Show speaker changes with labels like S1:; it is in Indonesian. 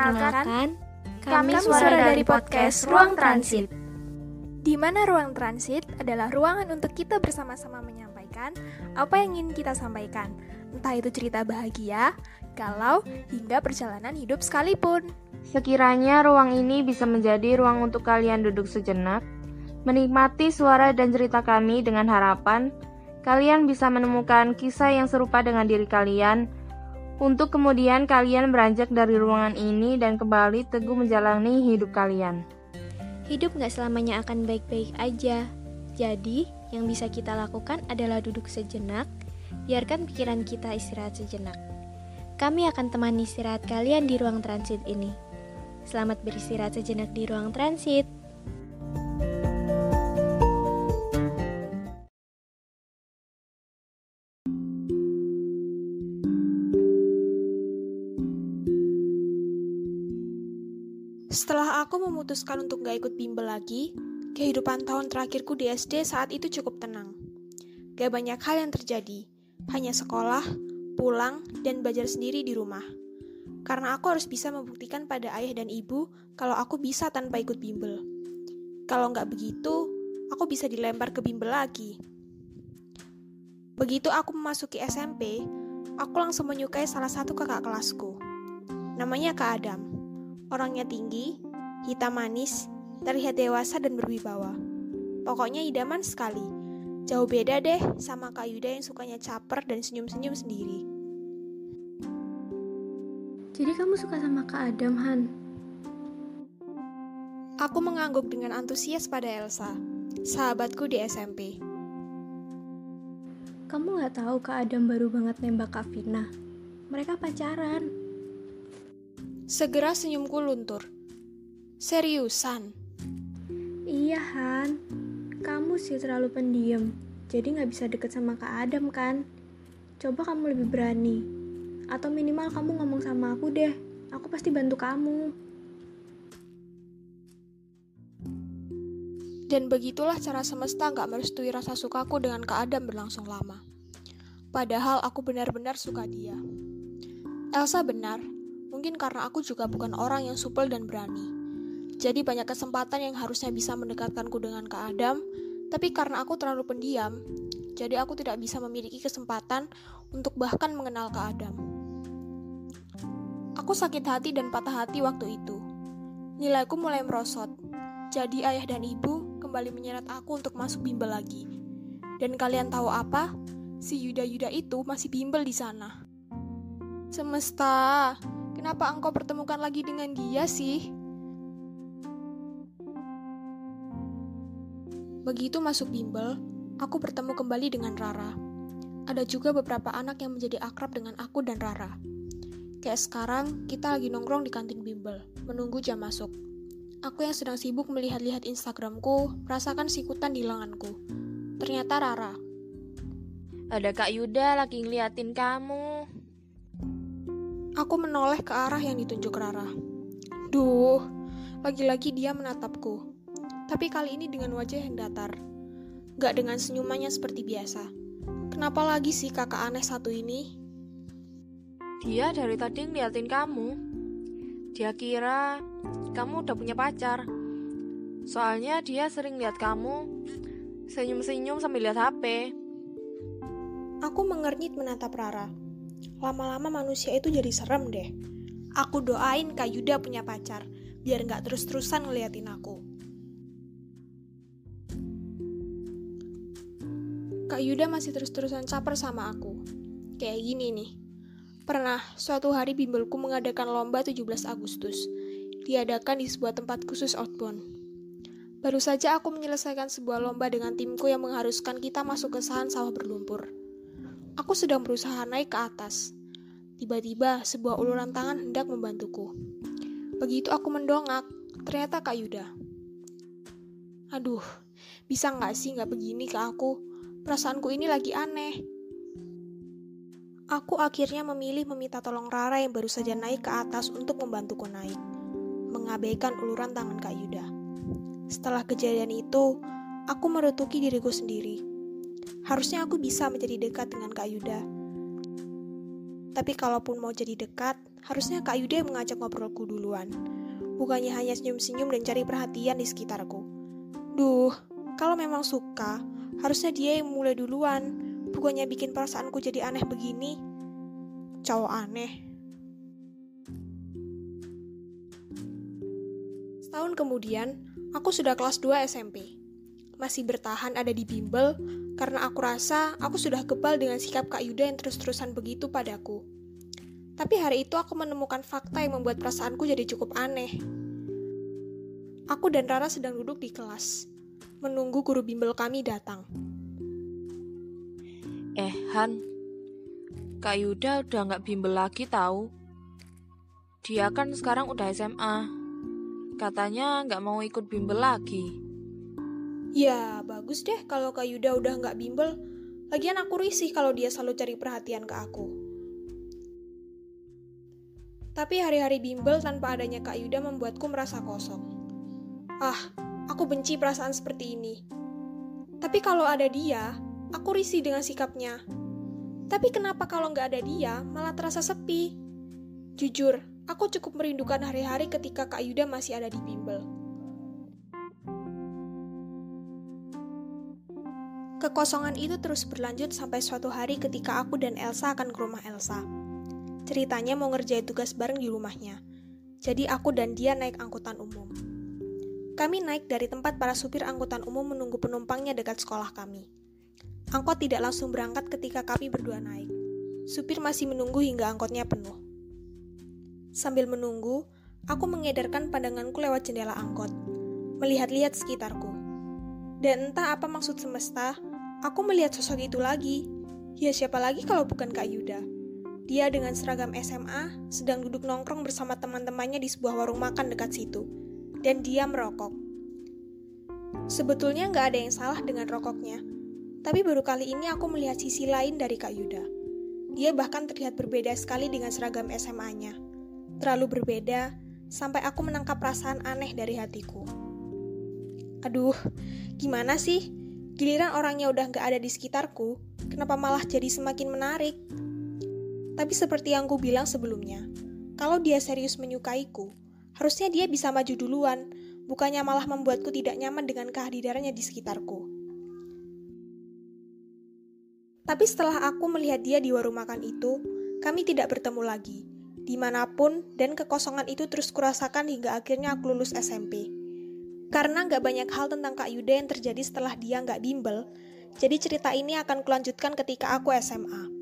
S1: Perkenalkan,
S2: kami suara dari podcast Ruang Transit.
S1: Di mana ruang transit adalah ruangan untuk kita bersama-sama menyampaikan apa yang ingin kita sampaikan, entah itu cerita bahagia, galau, hingga perjalanan hidup sekalipun.
S2: Sekiranya ruang ini bisa menjadi ruang untuk kalian duduk sejenak, menikmati suara dan cerita kami dengan harapan kalian bisa menemukan kisah yang serupa dengan diri kalian untuk kemudian kalian beranjak dari ruangan ini dan kembali teguh menjalani hidup kalian.
S3: Hidup gak selamanya akan baik-baik aja. Jadi, yang bisa kita lakukan adalah duduk sejenak, biarkan pikiran kita istirahat sejenak. Kami akan temani istirahat kalian di ruang transit ini. Selamat beristirahat sejenak di ruang transit.
S1: Setelah aku memutuskan untuk gak ikut bimbel lagi, kehidupan tahun terakhirku di SD saat itu cukup tenang. Gak banyak hal yang terjadi, hanya sekolah, pulang, dan belajar sendiri di rumah. Karena aku harus bisa membuktikan pada ayah dan ibu kalau aku bisa tanpa ikut bimbel. Kalau nggak begitu, aku bisa dilempar ke bimbel lagi. Begitu aku memasuki SMP, aku langsung menyukai salah satu kakak kelasku. Namanya Kak Adam. Orangnya tinggi, hitam manis, terlihat dewasa dan berwibawa. Pokoknya idaman sekali. Jauh beda deh sama Kak Yuda yang sukanya caper dan senyum-senyum sendiri.
S3: Jadi kamu suka sama Kak Adam, Han?
S1: Aku mengangguk dengan antusias pada Elsa, sahabatku di SMP.
S3: Kamu gak tahu Kak Adam baru banget nembak Kak Vina. Mereka pacaran.
S1: Segera senyumku luntur. Seriusan?
S3: Iya, Han. Kamu sih terlalu pendiam. Jadi gak bisa deket sama Kak Adam kan? Coba kamu lebih berani. Atau minimal kamu ngomong sama aku deh. Aku pasti bantu kamu.
S1: Dan begitulah cara semesta gak merestui rasa sukaku dengan Kak Adam berlangsung lama. Padahal aku benar-benar suka dia. Elsa benar, mungkin karena aku juga bukan orang yang supel dan berani. Jadi banyak kesempatan yang harusnya bisa mendekatkanku dengan Kak Adam, tapi karena aku terlalu pendiam, jadi aku tidak bisa memiliki kesempatan untuk bahkan mengenal Kak Adam. Aku sakit hati dan patah hati waktu itu. Nilaiku mulai merosot. Jadi ayah dan ibu kembali menyeret aku untuk masuk bimbel lagi. Dan kalian tahu apa? Si Yuda-Yuda itu masih bimbel di sana. Semesta, kenapa engkau pertemukan lagi dengan dia sih? Begitu masuk bimbel, aku bertemu kembali dengan Rara. Ada juga beberapa anak yang menjadi akrab dengan aku dan Rara. Kayak sekarang, kita lagi nongkrong di kantin bimbel, menunggu jam masuk. Aku yang sedang sibuk melihat-lihat Instagramku, merasakan sikutan di lenganku. Ternyata Rara.
S4: Ada Kak Yuda lagi ngeliatin kamu.
S1: Aku menoleh ke arah yang ditunjuk Rara. Duh, lagi-lagi dia menatapku. Tapi kali ini dengan wajah yang datar. Gak dengan senyumannya seperti biasa. Kenapa lagi sih kakak aneh satu ini?
S4: Dia dari tadi ngeliatin kamu. Dia kira kamu udah punya pacar. Soalnya dia sering lihat kamu senyum-senyum sambil lihat HP.
S1: Aku mengernyit menatap Rara. Lama-lama manusia itu jadi serem deh. Aku doain Kak Yuda punya pacar, biar nggak terus-terusan ngeliatin aku. Kak Yuda masih terus-terusan caper sama aku. Kayak gini nih. Pernah, suatu hari bimbelku mengadakan lomba 17 Agustus. Diadakan di sebuah tempat khusus outbound. Baru saja aku menyelesaikan sebuah lomba dengan timku yang mengharuskan kita masuk ke sahan sawah berlumpur. Aku sedang berusaha naik ke atas. Tiba-tiba, sebuah uluran tangan hendak membantuku. Begitu aku mendongak, ternyata Kak Yuda. Aduh, bisa nggak sih nggak begini ke aku? Perasaanku ini lagi aneh. Aku akhirnya memilih meminta tolong Rara yang baru saja naik ke atas untuk membantuku naik, mengabaikan uluran tangan Kak Yuda. Setelah kejadian itu, aku merutuki diriku sendiri. Harusnya aku bisa menjadi dekat dengan Kak Yuda. Tapi kalaupun mau jadi dekat, harusnya Kak Yuda yang mengajak ngobrolku duluan. Bukannya hanya senyum-senyum dan cari perhatian di sekitarku. Duh, kalau memang suka, harusnya dia yang mulai duluan. Bukannya bikin perasaanku jadi aneh begini. Cowok aneh. Setahun kemudian, aku sudah kelas 2 SMP. Masih bertahan ada di bimbel karena aku rasa aku sudah kebal dengan sikap Kak Yuda yang terus-terusan begitu padaku. Tapi hari itu aku menemukan fakta yang membuat perasaanku jadi cukup aneh. Aku dan Rara sedang duduk di kelas, menunggu guru bimbel kami datang.
S4: Eh, Han, Kak Yuda udah nggak bimbel lagi tahu. Dia kan sekarang udah SMA. Katanya nggak mau ikut bimbel lagi.
S1: Ya, bagus deh kalau Kak Yuda udah nggak bimbel. Lagian aku risih kalau dia selalu cari perhatian ke aku. Tapi hari-hari bimbel tanpa adanya Kak Yuda membuatku merasa kosong. Ah, aku benci perasaan seperti ini. Tapi kalau ada dia, aku risih dengan sikapnya. Tapi kenapa kalau nggak ada dia, malah terasa sepi? Jujur, aku cukup merindukan hari-hari ketika Kak Yuda masih ada di bimbel. Kekosongan itu terus berlanjut sampai suatu hari ketika aku dan Elsa akan ke rumah Elsa. Ceritanya mau ngerjain tugas bareng di rumahnya. Jadi aku dan dia naik angkutan umum. Kami naik dari tempat para supir angkutan umum menunggu penumpangnya dekat sekolah kami. Angkot tidak langsung berangkat ketika kami berdua naik. Supir masih menunggu hingga angkotnya penuh. Sambil menunggu, aku mengedarkan pandanganku lewat jendela angkot, melihat-lihat sekitarku. Dan entah apa maksud semesta, aku melihat sosok itu lagi. Ya siapa lagi kalau bukan Kak Yuda? Dia dengan seragam SMA sedang duduk nongkrong bersama teman-temannya di sebuah warung makan dekat situ, dan dia merokok. Sebetulnya nggak ada yang salah dengan rokoknya, tapi baru kali ini aku melihat sisi lain dari Kak Yuda. Dia bahkan terlihat berbeda sekali dengan seragam SMA-nya. Terlalu berbeda, sampai aku menangkap perasaan aneh dari hatiku. Aduh, gimana sih? Giliran orangnya udah nggak ada di sekitarku, kenapa malah jadi semakin menarik? Tapi seperti yang ku bilang sebelumnya, kalau dia serius menyukaiku, harusnya dia bisa maju duluan, bukannya malah membuatku tidak nyaman dengan kehadirannya di sekitarku. Tapi setelah aku melihat dia di warung makan itu, kami tidak bertemu lagi, di mana pun, dan kekosongan itu terus kurasakan hingga akhirnya aku lulus SMP. Karena nggak banyak hal tentang Kak Yuda yang terjadi setelah dia nggak bimbel, jadi cerita ini akan kulanjutkan ketika aku SMA.